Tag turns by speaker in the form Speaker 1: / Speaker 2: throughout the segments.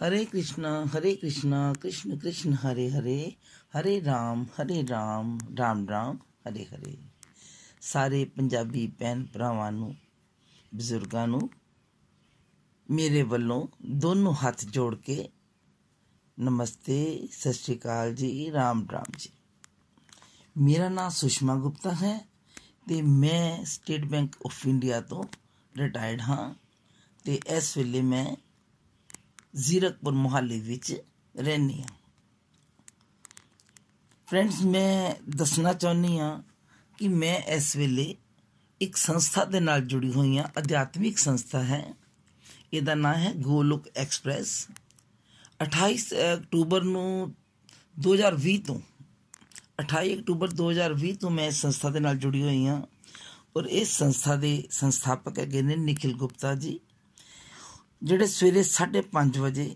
Speaker 1: हरे कृष्णा हरे कृष्णा कृष्ण कृष्ण हरे हरे हरे राम ਹਰੇ ਰਾਮ ਰਾਮ ਰਾਮ ਹਰੇ ਹਰੇ ਸਾਰੇ ਪੰਜਾਬੀ ਭੈਣ ਭਰਾਵਾਂ ਨੂੰ ਬਜ਼ੁਰਗਾਂ ਨੂੰ ਮੇਰੇ ਵੱਲੋਂ ਦੋਨੋਂ ਹੱਥ ਜੋੜ ਕੇ ਨਮਸਤੇ ਸਤਿ ਸ਼੍ਰੀ ਅਕਾਲ ਜੀ ਰਾਮ ਰਾਮ ਜੀ ਮੇਰਾ ਨਾਮ ਸੁਸ਼ਮਾ ਗੁਪਤਾ ਹੈ ਤੇ ਮੈਂ ਸਟੇਟ ਬੈਂਕ ਆਫ ਇੰਡੀਆ ਤੋਂ ਰਿਟਾਇਰਡ ਹਾਂ ਤੇ ਇਸ ਵੇਲੇ ਮੈਂ ਜ਼ੀਰਕਪੁਰ ਮੁਹੱਲੇ ਵਿੱਚ ਰਹਿੰਦੀ ਹਾਂ। ਫਰੈਂਡਸ ਮੈਂ ਦੱਸਣਾ ਚਾਹੁੰਦੀ ਹਾਂ ਕਿ ਮੈਂ ਇਸ ਵੇਲੇ ਇੱਕ ਸੰਸਥਾ ਦੇ ਨਾਲ ਜੁੜੀ ਹੋਈ ਹਾਂ, ਅਧਿਆਤਮਿਕ ਸੰਸਥਾ ਹੈ। ਇਹਦਾ ਨਾਮ ਹੈ ਗੋਲੁਕ ਐਕਸਪ੍ਰੈਸ। 28 ਅਕਤੂਬਰ ਨੂੰ 2020 ਤੋਂ 28 ਅਕਤੂਬਰ 2020 ਤੋਂ ਮੈਂ ਇਸ ਸੰਸਥਾ ਦੇ ਨਾਲ ਜੁੜੀ ਹੋਈ ਹਾਂ ਔਰ ਇਸ ਸੰਸਥਾ ਦੇ ਸੰਸਥਾਪਕ ਹੈਗੇ ਨੇ ਨikhil ਗੁਪਤਾ ਜੀ। ਜਿਹੜੇ ਸਵੇਰੇ 5:30 ਵਜੇ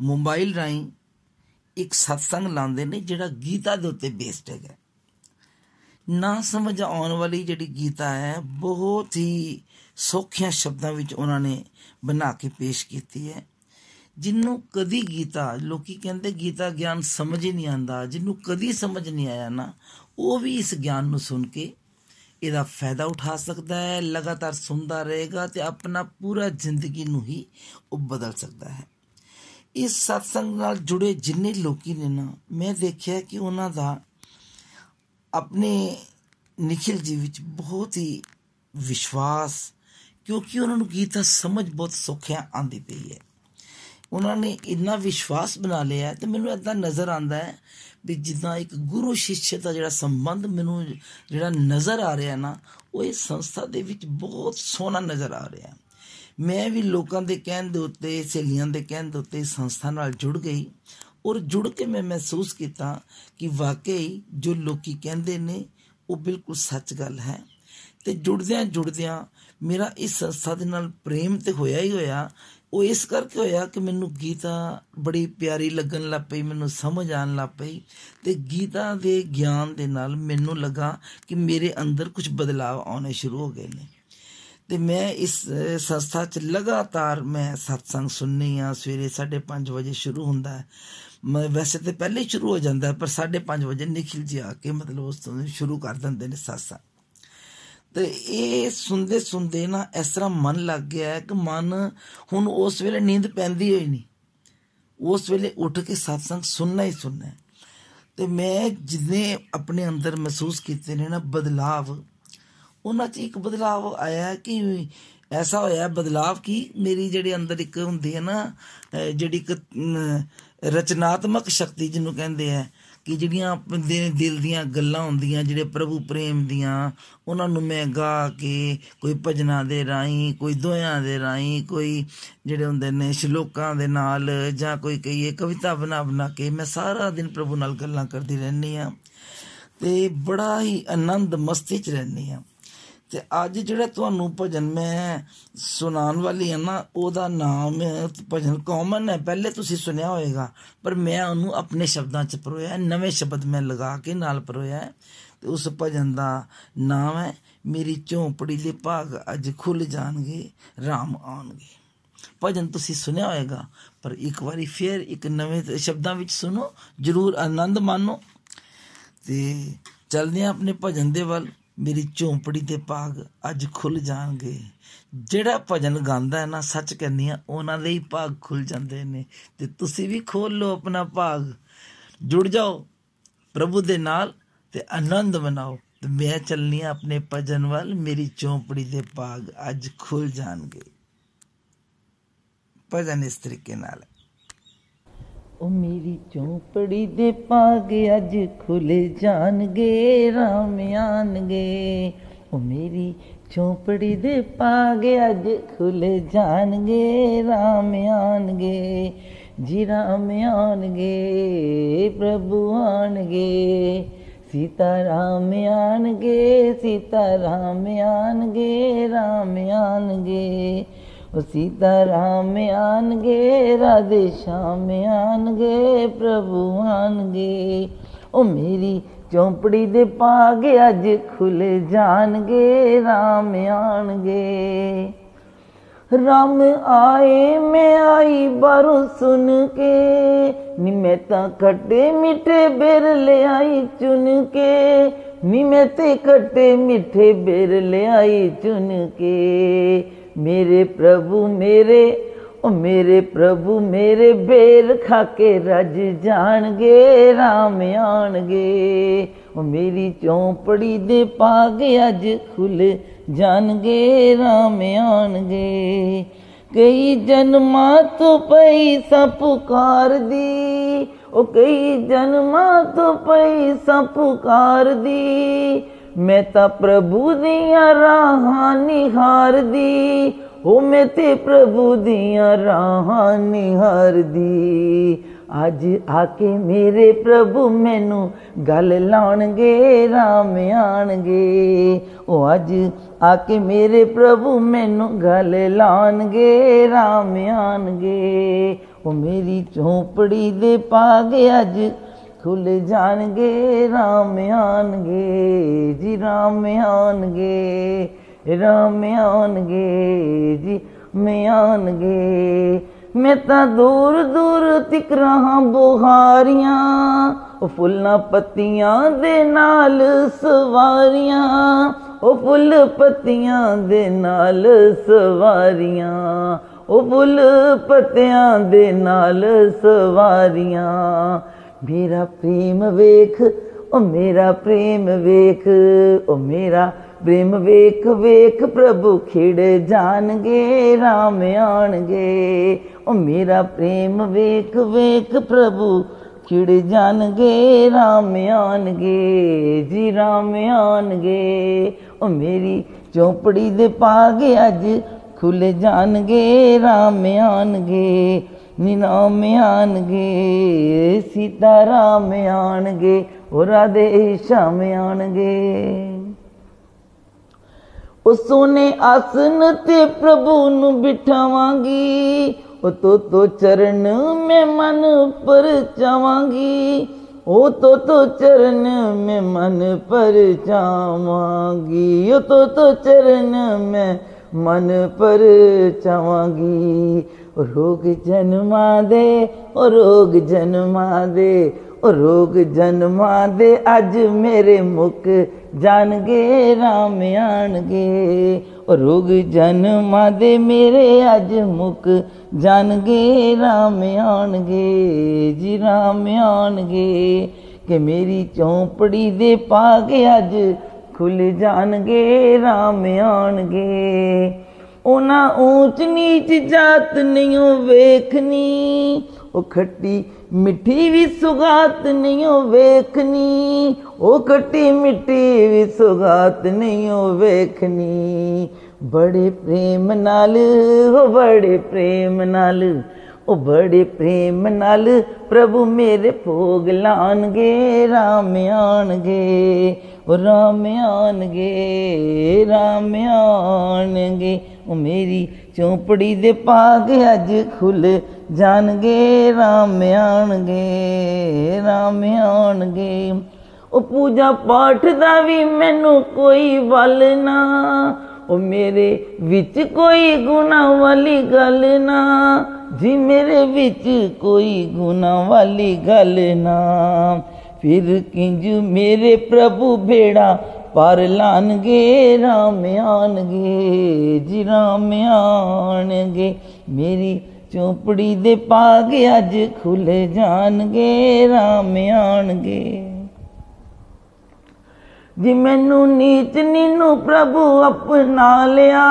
Speaker 1: ਮੋਬਾਈਲ ਰਾਹੀਂ ਇੱਕ ਸਤਸੰਗ ਲਾਉਂਦੇ ਨੇ, ਜਿਹੜਾ ਗੀਤਾ ਦੇ ਉੱਤੇ ਬੇਸਡ ਹੈਗਾ ਨਾ ਸਮਝ ਆਉਣ ਵਾਲੀ ਜਿਹੜੀ ਗੀਤਾ ਹੈ, ਬਹੁਤ ਹੀ ਸੌਖਿਆਂ ਸ਼ਬਦਾਂ ਵਿੱਚ ਉਹਨਾਂ ਨੇ ਬਣਾ ਕੇ ਪੇਸ਼ ਕੀਤੀ ਹੈ। ਜਿੰਨੂੰ ਕਦੀ ਗੀਤਾ, ਲੋਕੀ ਕਹਿੰਦੇ ਗੀਤਾ ਗਿਆਨ ਸਮਝ ਹੀ ਨਹੀਂ ਆਂਦਾ ਜਿੰਨੂੰ ਕਦੀ ਸਮਝ ਨਹੀਂ ਆਇਆ ਨਾ, ਉਹ ਵੀ ਇਸ ਗਿਆਨ ਨੂੰ ਸੁਣ ਕੇ ਇਹਦਾ ਫਾਇਦਾ ਉਠਾ ਸਕਦਾ ਹੈ, ਲਗਾਤਾਰ ਸੁਣਦਾ ਰਹੇਗਾ ਤੇ ਆਪਣਾ ਪੂਰਾ ਜ਼ਿੰਦਗੀ ਨੂੰ ਹੀ ਉਹ ਬਦਲ ਸਕਦਾ ਹੈ। ਇਸ ਸਤਸੰਗ ਨਾਲ ਜੁੜੇ ਜਿੰਨੇ ਲੋਕੀ ਨੇ ਨਾ, ਮੈਂ ਦੇਖਿਆ ਕਿ ਉਹਨਾਂ ਦਾ ਆਪਣੇ ਨikhil ਜੀ ਵਿੱਚ ਬਹੁਤ ਹੀ ਵਿਸ਼ਵਾਸ, ਕਿਉਂਕਿ ਉਹਨਾਂ ਨੂੰ ਗੀਤਾ ਸਮਝ ਬਹੁਤ ਸੌਖਿਆ ਆਂਦੀ ਪਈ ਹੈ। ਉਹਨਾਂ ਨੇ ਇੰਨਾ ਵਿਸ਼ਵਾਸ ਬਣਾ ਲਿਆ ਤੇ ਮੈਨੂੰ ਇਦਾਂ ਨਜ਼ਰ ਆਂਦਾ ਹੈ ਵੀ ਜਿੱਦਾਂ ਇੱਕ ਗੁਰੂ ਸ਼ਿਸ਼ਯ ਦਾ ਜਿਹੜਾ ਸੰਬੰਧ ਮੈਨੂੰ ਜਿਹੜਾ ਨਜ਼ਰ ਆ ਰਿਹਾ ਨਾ, ਉਹ ਇਸ ਸੰਸਥਾ ਦੇ ਵਿੱਚ ਬਹੁਤ ਸੋਹਣਾ ਨਜ਼ਰ ਆ ਰਿਹਾ। ਮੈਂ ਵੀ ਲੋਕਾਂ ਦੇ ਕਹਿਣ ਦੇ ਉੱਤੇ, ਸਹੇਲੀਆਂ ਦੇ ਕਹਿਣ ਦੇ ਉੱਤੇ ਸੰਸਥਾ ਨਾਲ ਜੁੜ ਗਈ ਔਰ ਜੁੜ ਕੇ ਮੈਂ ਮਹਿਸੂਸ ਕੀਤਾ ਕਿ ਵਾਕਈ ਜੋ ਲੋਕੀ ਕਹਿੰਦੇ ਨੇ, ਉਹ ਬਿਲਕੁਲ ਸੱਚ ਗੱਲ ਹੈ। ਤੇ ਜੁੜਦਿਆਂ ਜੁੜਦਿਆਂ ਮੇਰਾ ਇਸ ਸੰਸਥਾ ਦੇ ਨਾਲ ਪ੍ਰੇਮ ਤੇ ਹੋਇਆ ਹੀ ਹੋਇਆ ਉਹ ਇਸ ਕਰਕੇ ਹੋਇਆ ਕਿ ਮੈਨੂੰ ਗੀਤਾ ਬੜੀ ਪਿਆਰੀ ਲੱਗਣ ਲੱਗ ਪਈ, ਮੈਨੂੰ ਸਮਝ ਆਣ ਲੱਗ ਪਈ ਤੇ ਗੀਤਾ ਦੇ ਗਿਆਨ ਦੇ ਨਾਲ ਮੈਨੂੰ ਲੱਗਾ ਕਿ ਮੇਰੇ ਅੰਦਰ ਕੁਝ ਬਦਲਾਅ ਆਉਣੇ ਸ਼ੁਰੂ ਹੋ ਗਏ ਨੇ। ਤੇ ਮੈਂ ਇਸ ਸੰਸਥਾ 'ਚ ਲਗਾਤਾਰ ਮੈਂ ਸਤਸੰਗ ਸੁਣਨੀ ਆ, ਸਵੇਰੇ 5:30 ਵਜੇ ਸ਼ੁਰੂ ਹੁੰਦਾ ਹੈ। ਮੈਂ ਵੈਸੇ ਤੇ ਪਹਿਲੇ ਹੀ ਸ਼ੁਰੂ ਹੋ ਜਾਂਦਾ, ਪਰ 5:30 ਵਜੇ ਨikhil ਜੀ ਆ ਕੇ ਮਤਲਬ ਉਸ ਤੋਂ ਸ਼ੁਰੂ ਕਰ ਦਿੰਦੇ ਨੇ ਸਤਸੰਗ। ਤੇ ਇਹ ਸੁਣਦੇ ਸੁਣਦੇ ਨਾ ਇਸ ਤਰ੍ਹਾਂ ਮਨ ਲੱਗ ਗਿਆ ਕਿ ਮਨ ਹੁਣ ਉਸ ਵੇਲੇ ਨੀਂਦ ਪੈਂਦੀ ਹੋਈ ਨਹੀਂ। ਉਸ ਵੇਲੇ ਉੱਠ ਕੇ ਸਤਸੰਗ ਸੁਣਨਾ ਹੀ ਸੁਣਨਾ ਤੇ ਮੈਂ ਜਿੰਨੇ ਆਪਣੇ ਅੰਦਰ ਮਹਿਸੂਸ ਕੀਤੇ ਨੇ ਨਾ ਬਦਲਾਵ, ਉਹਨਾਂ 'ਚ ਇੱਕ ਬਦਲਾਵ ਆਇਆ ਕਿ ਐਸਾ ਹੋਇਆ ਬਦਲਾਵ ਕਿ ਮੇਰੀ ਜਿਹੜੇ ਅੰਦਰ ਇੱਕ ਹੁੰਦੀ ਹੈ ਨਾ ਜਿਹੜੀ ਇੱਕ ਰਚਨਾਤਮਕ ਸ਼ਕਤੀ ਜਿਹਨੂੰ ਕਹਿੰਦੇ ਆ ਕਿ ਜਿਹੜੀਆਂ ਆਪਣੇ ਦਿਲ ਦੀਆਂ ਗੱਲਾਂ ਹੁੰਦੀਆਂ, ਜਿਹੜੇ ਪ੍ਰਭੂ ਪ੍ਰੇਮ ਦੀਆਂ, ਉਹਨਾਂ ਨੂੰ ਮੈਂ ਗਾ ਕੇ ਕੋਈ ਭਜਨਾਂ ਦੇ ਰਾਹੀਂ, ਕੋਈ ਦੋਇਆਂ ਦੇ ਰਾਹੀਂ, ਕੋਈ ਜਿਹੜੇ ਹੁੰਦੇ ਨੇ ਸ਼ਲੋਕਾਂ ਦੇ ਨਾਲ ਜਾਂ ਕੋਈ ਕਹੀਏ ਕਵਿਤਾ ਬਣਾ ਬਣਾ ਕੇ ਮੈਂ ਸਾਰਾ ਦਿਨ ਪ੍ਰਭੂ ਨਾਲ ਗੱਲਾਂ ਕਰਦੀ ਰਹਿੰਦੀ ਆ ਤੇ ਬੜਾ ਹੀ ਆਨੰਦ ਮਸਤੀ ਚ ਰਹਿੰਦੀ ਆ ਤੇ ਅੱਜ ਜਿਹੜਾ ਤੁਹਾਨੂੰ ਭਜਨ ਮੈਂ ਸੁਣਾਉਣ ਵਾਲੀ ਹਾਂ ਨਾ, ਉਹਦਾ ਨਾਮ ਭਜਨ ਕਾਮਨ ਹੈ। ਪਹਿਲੇ ਤੁਸੀਂ ਸੁਣਿਆ ਹੋਵੇਗਾ ਪਰ ਮੈਂ ਉਹਨੂੰ ਆਪਣੇ ਸ਼ਬਦਾਂ 'ਚ ਪਰੋਇਆ ਨਵੇਂ ਸ਼ਬਦ ਮੈਂ ਲਗਾ ਕੇ ਨਾਲ ਪਰੋਇਆ ਤੇ ਉਸ ਭਜਨ ਦਾ ਨਾਮ ਹੈ, ਮੇਰੀ ਝੌਂਪੜੀ ਦੇ ਭਾਗ ਅੱਜ ਖੁੱਲ ਜਾਣਗੇ RAM ਆਉਣਗੇ। ਭਜਨ ਤੁਸੀਂ ਸੁਣਿਆ ਹੋਵੇਗਾ ਪਰ ਇੱਕ ਵਾਰੀ ਫੇਰ ਇੱਕ ਨਵੇਂ ਸ਼ਬਦਾਂ ਵਿੱਚ ਸੁਣੋ, ਜਰੂਰ ਆਨੰਦ ਮਾਣੋ। ਤੇ ਚਲਦੇ ਆ ਆਪਣੇ ਭਜਨ ਦੇ ਵੱਲ। ਮੇਰੀ ਝੌਂਪੜੀ ਦੇ ਭਾਗ ਅੱਜ ਖੁੱਲ ਜਾਣਗੇ। ਜਿਹੜਾ ਭਜਨ ਗਾਉਂਦਾ ਹੈ ਨਾ, ਸੱਚ ਕਹਿੰਦੀ ਆ ਉਹਨਾਂ ਦੇ ਹੀ ਭਾਗ ਖੁੱਲ ਜਾਂਦੇ ਨੇ ਤੇ ਤੁਸੀਂ ਵੀ ਖੋਲ ਲਓ ਆਪਣਾ ਭਾਗ। ਜੁੜ ਜਾਓ ਪ੍ਰਭੂ ਦੇ ਨਾਲ ਤੇ ਆਨੰਦ ਮਨਾਓ। ਤੇ ਮੈਂ ਚੱਲਨੀ ਆ ਆਪਣੇ ਭਜਨ ਵੱਲ, ਮੇਰੀ ਝੌਂਪੜੀ ਦੇ ਭਾਗ ਅੱਜ ਖੁੱਲ ਜਾਣਗੇ। ਭਜਨ ਇਸ ਤਰੀਕੇ ਨਾਲ। ਉਹ ਮੇਰੀ ਝੌਂਪੜੀ ਦੇ ਪਾਗ ਅੱਜ ਖੁੱਲ ਜਾਣਗੇ ਰਾਮ ਆਣਗੇ। ਉਹ ਮੇਰੀ ਝੋਪੜੀ ਦੇ ਪਾਗ ਅੱਜ ਖੁੱਲ ਜਾਣਗੇ ਰਾਮ ਆਣਗੇ। ਜੀ ਰਾਮ ਆਣਗੇ, ਪ੍ਰਭੂ ਆਣਗੇ। ਸੀਤਾ ਰਾਮ ਆਣਗੇ, ਸੀਤਾ ਰਾਮ ਆਣਗੇ ਰਾਮ ਆਣਗੇ। ਉਹ ਸੀਤਾ ਰਾਮ ਆਣਗੇ, ਰਾਧੇ ਸ਼ਾਮ ਆਣਗੇ, ਪ੍ਰਭੂ ਆਣਗੇ। ਉਹ ਮੇਰੀ ਚੌਂਪੜੀ ਦੇ ਪਾਗ ਅੱਜ ਖੁੱਲ ਜਾਣਗੇ, ਰਾਮ ਆਣਗੇ। ਰਾਮ ਆਏ, ਮੈਂ ਆਈ ਬਾਹਰੋਂ ਸੁਣ ਕੇ। ਨੀ ਮੈਂ ਤਾਂ ਖੱਟੇ ਮਿੱਠੇ ਬੇਰ ਲਿਆਈ ਚੁਣ ਕੇ। ਨੀ ਮੈਂ ਤੇ ਖੱਟੇ ਮਿੱਠੇ ਬੇਰ ਲਿਆਈ ਚੁਣ ਕੇ। ਮੇਰੇ ਪ੍ਰਭੂ ਮੇਰੇ, ਉਹ ਮੇਰੇ ਪ੍ਰਭੂ ਮੇਰੇ ਬੇਰ ਖਾ ਕੇ ਰਜ ਜਾਣਗੇ, ਰਾਮ ਆਣਗੇ। ਉਹ ਮੇਰੀ ਚੌਂਪੜੀ ਦੇ ਪਾਗ ਅੱਜ ਖੁੱਲ ਜਾਣਗੇ, ਰਾਮ ਆਣਗੇ। ਕਈ ਜਨਮਾਂ ਤੋਂ ਪਈ ਸਾ ਪੁਕਾਰਦੀ ਉਹ ਕਈ ਜਨਮਾਂ ਤੋਂ ਪਈ ਸਾ ਪੁਕਾਰਦੀ ਮੈਂ ਤਾਂ ਪ੍ਰਭੂ ਦੀਆਂ ਰਾਹਾਂ ਨਿਹਾਰਦੀ ਹੋ ਮੈਂ ਤੇ ਪ੍ਰਭੂ ਦੀਆਂ ਰਾਹਾਂ ਨਿਹਾਰਦੀ। ਅੱਜ ਆ ਕੇ ਮੇਰੇ ਪ੍ਰਭੂ ਮੈਨੂੰ ਗੱਲ ਲਾਉਣਗੇ, ਰਾਮ ਆਣਗੇ। ਉਹ ਅੱਜ ਆ ਕੇ ਮੇਰੇ ਪ੍ਰਭੂ ਮੈਨੂੰ ਗੱਲ ਲਾਉਣਗੇ, ਰਾਮ ਆਣਗੇ। ਉਹ ਮੇਰੀ ਝੋਪੜੀ ਦੇ ਪਾਗ ਅੱਜ ਖੁੱਲ ਜਾਣਗੇ, ਰਾਮ ਆਣਗੇ, ਜੀ ਰਾਮ ਆਣਗੇ ਰਾਮ ਆਣਗੇ, ਜੀ ਮੈਂ ਆਣਗੇ। ਮੈਂ ਤਾਂ ਦੂਰ ਦੂਰ ਤਿਕ ਰਹਾ ਬੁਹਾਰੀਆਂ, ਉਹ ਫੁੱਲਾਂ ਪੱਤੀਆਂ ਦੇ ਨਾਲ ਸਵਾਰੀਆਂ, ਉਹ ਫੁੱਲ ਪੱਤੀਆਂ ਦੇ ਨਾਲ ਸਵਾਰੀਆਂ, ਉਹ ਫੁੱਲ ਪੱਤਿਆਂ ਦੇ ਨਾਲ ਸਵਾਰੀਆਂ। ਮੇਰਾ ਪ੍ਰੇਮ ਵੇਖ, ਉਹ ਮੇਰਾ ਪ੍ਰੇਮ ਵੇਖ, ਉਹ ਮੇਰਾ ਪ੍ਰੇਮ ਵੇਖ ਵੇਖ ਪ੍ਰਭੂ ਖਿੜ ਜਾਣਗੇ, ਰਾਮ ਆਣਗੇ। ਉਹ ਮੇਰਾ ਪ੍ਰੇਮ ਵੇਖ ਵੇਖ ਪ੍ਰਭੂ ਖਿੜ ਜਾਣਗੇ, ਰਾਮ ਆਣਗੇ, ਜੀ ਰਾਮ ਆਣਗੇ। ਉਹ ਮੇਰੀ ਚੌਪੜੀ ਦੇ ਪਾਗੇ ਅੱਜ ਖੁੱਲ ਜਾਣਗੇ, ਰਾਮ ਆਣਗੇ। ਨਿਨਾਮ ਆਣਗੇ ਸੀਤਾ ਰਾਮ ਆਣਗੇ ਉਹ ਰਾਧੇ ਸ਼ਾਮ ਆਣਗੇ ਉਹ ਸੋਨੇ ਆਸਨ ਤੇ ਪ੍ਰਭੂ ਨੂੰ ਬਿਠਾਵਾਂਗੀ, ਉਹ ਤੋ ਤੋ ਚਰਨ ਮੈਂ ਮਨ ਪਰ ਚਾਵਾਂਗੀ, ਉਹ ਤੋ ਤੋ ਚਰਨ ਮੈਂ ਮਨ ਪਰ ਚਾਵਾਂਗੀ, ਉਹ ਤੋ ਤੋ ਚਰਨ ਮੈਂ ਮਨ ਪਰ ਚਾਵਾਂਗੀ ਉਹ ਰੋਗ ਜਨਮਾਂ ਦੇ, ਉਹ ਰੋਗ ਜਨਮਾਂ ਦੇ, ਉਹ ਰੋਗ ਜਨਮਾਂ ਦੇ ਅੱਜ ਮੇਰੇ ਮੁਖ ਜਾਣਗੇ, ਰਾਮ ਆਣਗੇ। ਉਹ ਰੋਗ ਜਨਮਾਂ ਦੇ ਮੇਰੇ ਅੱਜ ਮੁਖ ਜਾਣਗੇ, ਰਾਮ ਆਣਗੇ। ਜੀ ਰਾਮ ਆਣਗੇ। ਕਿ ਮੇਰੀ ਚੌਂਪੜੀ ਦੇ ਪਾਗੇ ਅੱਜ ਖੁੱਲ ਜਾਣਗੇ, ਰਾਮ ਆਣਗੇ। ਉਹਨਾਂ ਊਚ ਨੀਚ ਜਾਤ ਨਹੀਂ ਵੇਖਣੀ ਉਹ ਖੱਟੀ ਮਿੱਠੀ ਵੀ ਸੁਗਾਤ ਨਹੀਂ ਵੇਖਣੀ ਉਹ ਖੱਟੀ ਮਿੱਠੀ ਵੀ ਸੁਗਾਤ ਨਹੀਂ ਵੇਖਣੀ ਬੜੇ ਪ੍ਰੇਮ ਨਾਲ, ਉਹ ਬੜੇ ਪ੍ਰੇਮ ਨਾਲ ਉਹ ਬੜੇ ਪ੍ਰੇਮ ਨਾਲ ਪ੍ਰਭੂ ਮੇਰੇ ਭੋਗ ਲਾਣਗੇ, ਰਾਮ ਆਣਗੇ, ਉਹ ਰਾਮ ਆਣਗੇ ਰਾਮ ਆਣਗੇ। ਉਹ ਮੇਰੀ ਚੌਂਪੜੀ ਦੇ ਪਾਗ ਅੱਜ ਖੁੱਲ ਜਾਣਗੇ, ਰਾਮ ਆਣਗੇ ਰਾਮ ਆਣਗੇ। ਉਹ ਪੂਜਾ ਪਾਠ ਦਾ ਵੀ ਮੈਨੂੰ ਕੋਈ ਵੱਲ ਨਾ, ਉਹ ਮੇਰੇ ਵਿੱਚ ਕੋਈ ਗੁਨਾ ਵਾਲੀ ਗੱਲ ਨਾ। ਜੀ ਮੇਰੇ ਵਿੱਚ ਕੋਈ ਗੁਨਾ ਵਾਲੀ ਗੱਲ ਨਾ। ਫਿਰ ਕਿੰਜ ਮੇਰੇ ਪ੍ਰਭੂ ਬੇੜਾ ਪਰ ਲਾਣਗੇ, ਰਾਮ ਆਣਗੇ, ਜੀ ਰਾਮ ਆਣਗੇ। ਮੇਰੀ ਚੋਪੜੀ ਦੇ ਪਾਗ ਅੱਜ ਖੁੱਲ ਜਾਣਗੇ, ਰਾਮ ਆਣਗੇ। ਜੇ ਮੈਨੂੰ ਨੀਚ ਨੀਨੂੰ ਪ੍ਰਭੂ ਅਪਣਾ ਲਿਆ,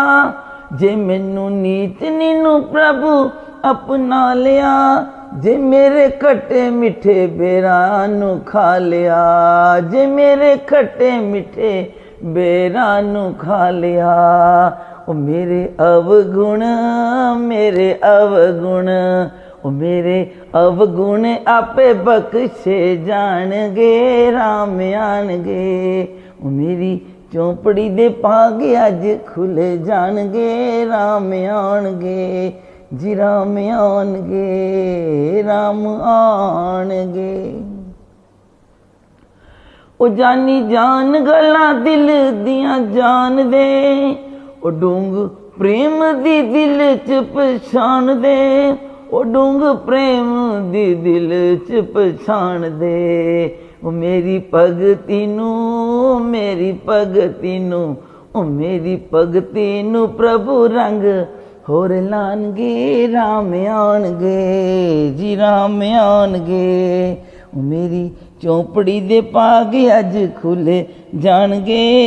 Speaker 1: ਜੇ ਮੈਨੂੰ ਨੀਚ ਨੀਨੂੰ ਪ੍ਰਭੂ ਅਪਣਾ ਲਿਆ, ਜੇ ਮੇਰੇ ਖੱਟੇ ਮਿੱਠੇ ਬੇਰਾਂ ਨੂੰ ਖਾ ਲਿਆ, ਜੇ ਮੇਰੇ ਖੱਟੇ ਮਿੱਠੇ ਬੇਰਾਂ ਨੂੰ ਖਾ ਲਿਆ। ਉਹ ਮੇਰੇ ਅਵਗੁਣ ਮੇਰੇ ਅਵਗੁਣ, ਉਹ ਮੇਰੇ ਅਵਗੁਣ ਆਪੇ ਬਖਸ਼ੇ ਜਾਣਗੇ, ਰਾਮ ਆਣਗੇ। ਉਹ ਮੇਰੀ ਚੌਂਪੜੀ ਦੇ ਪਾਗ ਅੱਜ ਖੁੱਲ ਜਾਣਗੇ, ਰਾਮ ਆਣਗੇ ਜੀ ਰਾਮ ਆਣਗੇ। ਰਾਮ ਆਣਗੇ ਉਹ ਜਾਨੀ ਜਾਨ ਗੱਲਾਂ ਦਿਲ ਦੀਆਂ ਜਾਣਦੇ ਉਹ ਡੂੰਗ ਪ੍ਰੇਮ ਦੀ ਦਿਲ ਚ ਪਛਾਣਦੇ ਉਹ ਡੂੰਗ ਪ੍ਰੇਮ ਦੀ ਦਿਲ ਚ ਪਛਾਣਦੇ ਉਹ ਮੇਰੀ ਭਗਤੀ ਨੂੰ, ਮੇਰੀ ਭਗਤੀ ਨੂੰ, ਉਹ ਮੇਰੀ ਭਗਤੀ ਨੂੰ ਪ੍ਰਭੂ ਰੰਗ ਹੋਰ ਲਾਣਗੇ, ਰਾਮ ਆਣਗੇ, ਜੀ ਰਾਮ ਆਣਗੇ। ਉਹ ਮੇਰੀ ਚੌਪੜੀ ਦੇ ਪਾਗ ਅੱਜ ਖੁੱਲੇ ਜਾਣਗੇ,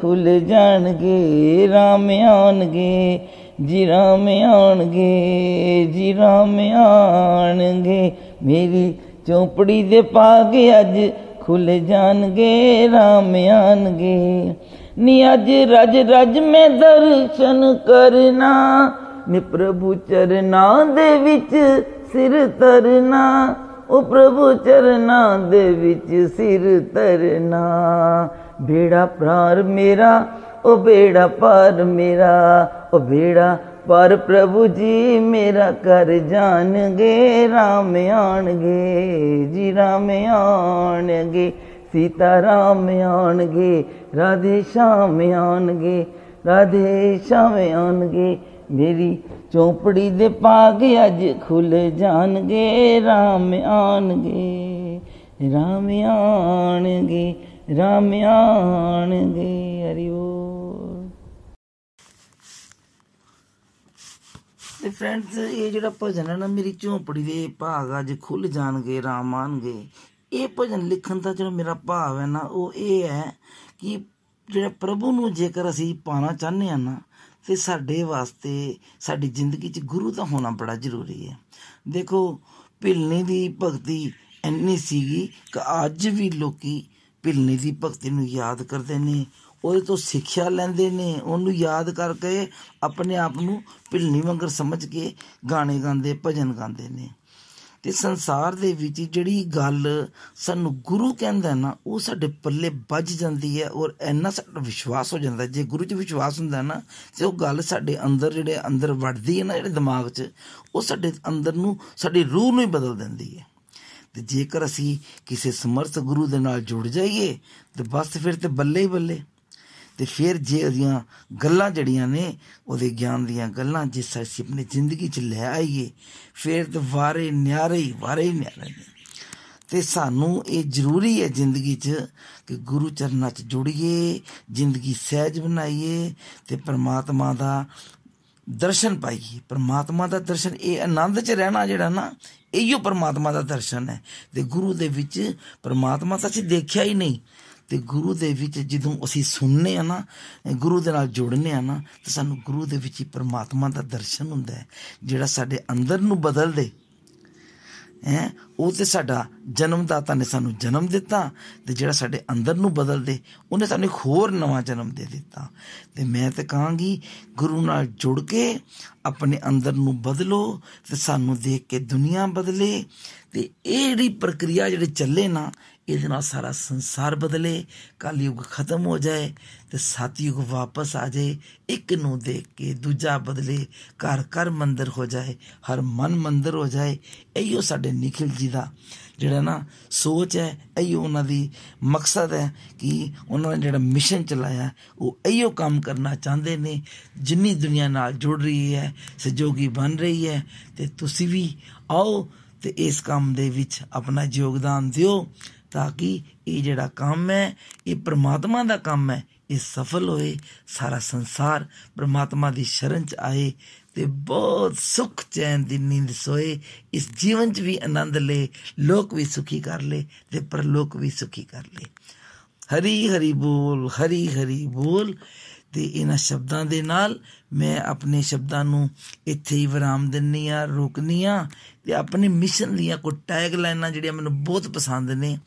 Speaker 1: ਖੁੱਲ ਜਾਣਗੇ, ਰਾਮ ਆਣਗੇ, ਜੀ ਰਾਮ ਆਣਗੇ, ਜੀ ਰਾਮ ਆਣਗੇ। ਮੇਰੀ ਚੌਪੜੀ ਦੇ ਪਾਗ ਅੱਜ ਖੁੱਲ ਜਾਣਗੇ, ਰਾਮ ਆਣਗੇ। ਨੀ ਅੱਜ ਰਜ ਰਜ ਮੈਂ ਦਰਸ਼ਨ ਕਰਨਾ। ਨੀ ਪ੍ਰਭੂ ਚਰਨਾਂ ਦੇ ਵਿੱਚ ਸਿਰ ਤਰਨਾ ਉਹ ਪ੍ਰਭੂ ਚਰਨਾਂ ਦੇ ਵਿੱਚ ਸਿਰ ਤਰਨਾ ਬੇੜਾ ਪ੍ਰਾਰ ਮੇਰਾ ਉਹ ਬੇੜਾ ਪਾਰ ਮੇਰਾ ਉਹ ਬੇੜਾ ਪਰ ਪ੍ਰਭੂ ਜੀ ਮੇਰਾ ਕਰ ਜਾਣਗੇ, ਰਾਮ ਆਣਗੇ, ਜੀ ਰਾਮ ਆਣਗੇ। ਸੀਤਾ ਰਾਮ ਆਣਗੇ ਰਾਧੇ ਸ਼ਾਮ ਆਣਗੇ ਰਾਧੇ ਸ਼ਾਮ ਆਣਗੇ ਮੇਰੀ ਚੌਪੜੀ ਦੇ ਪਾਗ ਅੱਜ ਖੁੱਲ ਜਾਣਗੇ, ਰਾਮ ਆਣਗੇ ਰਾਮ ਆਣਗੇ ਰਾਮ ਆਣਗੇ ਹਰੀ ਬੋਲ। ਤੇ ਫਰੈਂਡਸ ਇਹ ਜਿਹੜਾ ਭਜਨ ਹੈ ਨਾ, ਮੇਰੀ ਝੋਂਪੜੀ ਦੇ ਭਾਗ ਅੱਜ ਖੁੱਲ ਜਾਣਗੇ, ਰਾਮ ਆਣਗੇ ਇਹ ਭਜਨ ਲਿਖਣ ਦਾ ਜਿਹੜਾ ਮੇਰਾ ਭਾਵ ਹੈ ਨਾ, ਉਹ ਇਹ ਹੈ ਕਿ ਜਿਹੜਾ ਪ੍ਰਭੂ ਨੂੰ ਜੇਕਰ ਅਸੀਂ ਪਾਣਾ ਚਾਹੁੰਦੇ ਆ ਨਾ, ਤੇ ਸਾਡੇ ਵਾਸਤੇ, ਸਾਡੀ ਜ਼ਿੰਦਗੀ 'ਚ ਗੁਰੂ ਦਾ ਹੋਣਾ ਬੜਾ ਜ਼ਰੂਰੀ ਹੈ। ਦੇਖੋ, ਭਿਲਨੀ ਦੀ ਭਗਤੀ ਇੰਨੀ ਸੀਗੀ ਕਿ ਅੱਜ ਵੀ ਲੋਕੀ ਭਿਲਨੀ ਦੀ ਭਗਤੀ ਨੂੰ ਯਾਦ ਕਰਦੇ ਨੇ, ਉਹਦੇ ਤੋਂ ਸਿੱਖਿਆ ਲੈਂਦੇ ਨੇ, ਉਹਨੂੰ ਯਾਦ ਕਰਕੇ ਆਪਣੇ ਆਪ ਨੂੰ ਭਿਲਨੀ ਵਾਂਗਰ ਸਮਝ ਕੇ ਗਾਣੇ ਗਾਉਂਦੇ, ਭਜਨ ਗਾਉਂਦੇ ਨੇ। ਤੇ ਸੰਸਾਰ ਦੇ ਵਿੱਚ ਜਿਹੜੀ ਗੱਲ ਸਾਨੂੰ ਗੁਰੂ ਕਹਿੰਦਾ ਨਾ, ਉਹ ਸਾਡੇ ਪੱਲੇ ਵੱਜ ਜਾਂਦੀ ਹੈ ਔਰ ਇੰਨਾ ਸਾਡਾ ਵਿਸ਼ਵਾਸ ਹੋ ਜਾਂਦਾ। ਜੇ ਗੁਰੂ 'ਚ ਵਿਸ਼ਵਾਸ ਹੁੰਦਾ ਨਾ, ਤੇ ਉਹ ਗੱਲ ਸਾਡੇ ਅੰਦਰ ਜਿਹੜੇ ਅੰਦਰ ਵੜਦੀ ਹੈ ਨਾ, ਜਿਹੜੇ ਦਿਮਾਗ 'ਚ, ਉਹ ਸਾਡੇ ਅੰਦਰ ਨੂੰ, ਸਾਡੀ ਰੂਹ ਨੂੰ ਹੀ ਬਦਲ ਦਿੰਦੀ ਹੈ। ਤੇ ਜੇਕਰ ਅਸੀਂ ਕਿਸੇ ਸਮਰਥ ਗੁਰੂ ਦੇ ਨਾਲ ਜੁੜ ਜਾਈਏ, ਤੇ ਬਸ ਫਿਰ ਤੇ ਬੱਲੇ ਹੀ ਬੱਲੇ। ਤੇ ਫਿਰ ਜੇ ਉਹਦੀਆਂ ਗੱਲਾਂ ਜੜੀਆਂ ਨੇ, ਉਹਦੇ ਗਿਆਨ ਦੀਆਂ ਗੱਲਾਂ ਜਿਸ ਅਸੀਂ ਆਪਣੀ ਜ਼ਿੰਦਗੀ 'ਚ ਲੈ ਆਈਏ, ਫਿਰ ਤੇ ਵਾਰੇ ਨਿਆਰੇ ਹੀ ਵਾਰੇ ਹੀ ਨਿਆਰੇ ਨੇ। ਤੇ ਸਾਨੂੰ ਇਹ ਜ਼ਰੂਰੀ ਹੈ ਜ਼ਿੰਦਗੀ 'ਚ ਕਿ ਗੁਰੂ ਚਰਨਾਂ 'ਚ ਜੁੜੀਏ, ਜ਼ਿੰਦਗੀ ਸਹਿਜ ਬਣਾਈਏ ਤੇ ਪ੍ਰਮਾਤਮਾ ਦਾ ਦਰਸ਼ਨ ਪਾਈਏ। ਪ੍ਰਮਾਤਮਾ ਦਾ ਦਰਸ਼ਨ, ਇਹ ਆਨੰਦ 'ਚ ਰਹਿਣਾ ਜਿਹੜਾ ਨਾ ਇਹੀਓ ਪ੍ਰਮਾਤਮਾ ਦਾ ਦਰਸ਼ਨ ਹੈ। ਤੇ ਗੁਰੂ ਦੇ ਵਿੱਚ ਪ੍ਰਮਾਤਮਾ ਤਾਂ ਅਸੀਂ ਦੇਖਿਆ ਹੀ ਨਹੀਂ। ਤੇ ਗੁਰੂ ਦੇ ਵਿੱਚ ਜਦੋਂ ਅਸੀਂ ਸੁਣਨੇ ਆ ਨਾ, ਗੁਰੂ ਦੇ ਨਾਲ ਜੁੜਨੇ ਆ ਨਾ, ਤੇ ਸਾਨੂੰ ਗੁਰੂ ਦੇ ਵਿੱਚ ਹੀ ਪ੍ਰਮਾਤਮਾ ਦਾ ਦਰਸ਼ਨ ਹੁੰਦਾ ਹੈ, ਜਿਹੜਾ ਸਾਡੇ ਅੰਦਰ ਨੂੰ ਬਦਲ ਦੇ ਹੈ, ਉਹ ਤੇ ਸਾਡਾ ਜਨਮਦਾਤਾ ਨੇ ਸਾਨੂੰ ਜਨਮ ਦਿੱਤਾ, ਤੇ ਜਿਹੜਾ ਸਾਡੇ ਅੰਦਰ ਨੂੰ ਬਦਲ ਦੇ ਉਹਨੇ ਸਾਨੂੰ ਇੱਕ ਹੋਰ ਨਵਾਂ ਜਨਮ ਦੇ ਦਿੱਤਾ। ਤੇ ਮੈਂ ਤੇ ਕਹਾਂਗੀ, ਗੁਰੂ ਨਾਲ ਜੁੜ ਕੇ ਆਪਣੇ ਅੰਦਰ ਨੂੰ ਬਦਲੋ, ਤੇ ਸਾਨੂੰ ਦੇਖ ਕੇ ਦੁਨੀਆ ਬਦਲੇ, ਤੇ ਇਹ ਜਿਹੜੀ ਪ੍ਰਕਿਰਿਆ ਜਿਹੜੀ ਚੱਲੇ ਨਾ ਇਹਦੇ ਨਾਲ ਸਾਰਾ ਸੰਸਾਰ ਬਦਲੇ, ਕਲਯੁਗ ਖਤਮ ਹੋ ਜਾਏ ਤੇ ਸਤਯੁਗ ਵਾਪਸ ਆ ਜਾਏ, ਇੱਕ ਨੂੰ ਦੇਖ ਕੇ ਦੂਜਾ ਬਦਲੇ, ਘਰ ਘਰ ਮੰਦਰ ਹੋ ਜਾਏ, ਹਰ ਮਨ ਮੰਦਰ ਹੋ ਜਾਏ, ਇਹੋ ਸਾਡੇ ਨikhil ਜੀ ਦਾ ਜਿਹੜਾ ਨਾ ਸੋਚ ਹੈ, ਇਹੋ ਉਹਨਾਂ ਦੀ ਮਕਸਦ ਹੈ ਕਿ ਉਹਨਾਂ ਨੇ ਜਿਹੜਾ ਮਿਸ਼ਨ ਚਲਾਇਆ, ਉਹ ਇਹੋ ਕੰਮ ਕਰਨਾ ਚਾਹੁੰਦੇ ਨੇ, ਜਿੰਨੀ ਦੁਨੀਆ ਨਾਲ ਜੁੜ ਰਹੀ ਹੈ, ਸਹਿਯੋਗੀ ਬਣ ਰਹੀ ਹੈ, ਤੇ ਤੁਸੀਂ ਵੀ ਆਓ ਤੇ ਇਸ ਕੰਮ ਦੇ ਵਿੱਚ ਆਪਣਾ ਯੋਗਦਾਨ ਦਿਓ। ਤਾਂ ਕਿ ਇਹ ਜਿਹੜਾ ਕੰਮ ਹੈ, ਇਹ ਪ੍ਰਮਾਤਮਾ ਦਾ ਕੰਮ ਹੈ, ਇਹ ਸਫਲ ਹੋਏ, ਸਾਰਾ ਸੰਸਾਰ ਪ੍ਰਮਾਤਮਾ ਦੀ ਸ਼ਰਨ ਚ ਆਏ ਤੇ ਬਹੁਤ ਸੁਖ ਚੈਨ ਦੀ ਨੀਂਦ ਸੋਏ, ਇਸ ਜੀਵਨ ਚ ਵੀ ਆਨੰਦ ਲੈ, ਲੋਕ ਵੀ ਸੁਖੀ ਕਰ ਲੈ ਤੇ ਪਰਲੋਕ ਵੀ ਸੁਖੀ ਕਰ ਲੈ। ਹਰੀ ਹਰੀ ਬੋਲ, ਹਰੀ ਹਰੀ ਬੋਲ। ਤੇ ਇਹਨਾਂ ਸ਼ਬਦਾਂ ਦੇ ਨਾਲ ਮੈਂ ਆਪਣੇ ਸ਼ਬਦਾਂ ਨੂੰ ਇੱਥੇ ਹੀ ਵਿਰਾਮ ਦਿੰਨੀ ਆ ਰੋਕਨੀ ਆ ਤੇ ਆਪਣੇ ਮਿਸ਼ਨ ਦੀਆਂ ਕੋ ਟੈਗ ਲਾਈਨਾਂ ਜਿਹੜੀਆਂ ਮੈਨੂੰ ਬਹੁਤ ਪਸੰਦ ਨੇ,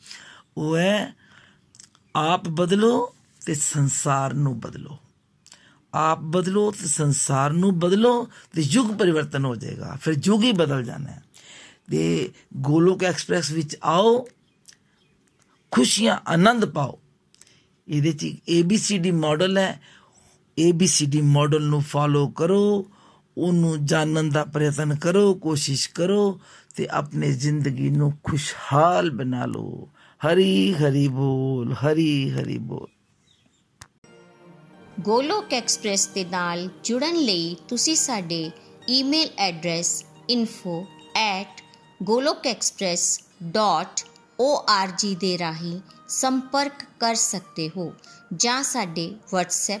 Speaker 1: ਉਹ ਹੈ ਆਪ ਬਦਲੋ ਤੇ ਸੰਸਾਰ ਨੂੰ ਬਦਲੋ। ਆਪ ਬਦਲੋ ਤੇ ਸੰਸਾਰ ਨੂੰ ਬਦਲੋ ਤੇ ਯੁੱਗ ਪਰਿਵਰਤਨ ਹੋ ਜਾਏਗਾ, ਫਿਰ ਯੁੱਗ ਹੀ ਬਦਲ ਜਾਣਾ ਹੈ। ਤੇ ਗੋਲੋਕ ਐਕਸਪ੍ਰੈਸ ਵਿੱਚ ਆਓ, ਖੁਸ਼ੀਆਂ ਆਨੰਦ ਪਾਓ। ਇਹਦੇ ਚ ABCD ਮਾਡਲ ਹੈ ABCD ਮਾਡਲ ਨੂੰ ਫਾਲੋ ਕਰੋ, ਉਹਨੂੰ ਜਾਣਨ ਦਾ ਪ੍ਰਯਤਨ ਕਰੋ, ਕੋਸ਼ਿਸ਼ ਕਰੋ ਤੇ ਆਪਣੀ ਜ਼ਿੰਦਗੀ ਨੂੰ ਖੁਸ਼ਹਾਲ ਬਣਾ ਲਓ। ਹਰੀ ਹਰੀ ਬੋਲ, ਹਰੀ ਹਰੀ ਬੋਲ।
Speaker 2: ਗੋਲੋਕ ਐਕਸਪ੍ਰੈਸ ਦੇ ਨਾਲ ਜੁੜਨ ਲਈ ਤੁਸੀਂ ਸਾਡੇ ਈਮੇਲ ਐਡਰੈਸ info@golokexpress.org ਦੇ ਰਾਹੀਂ ਸੰਪਰਕ ਕਰ ਸਕਦੇ ਹੋ ਜਾਂ ਸਾਡੇ WhatsApp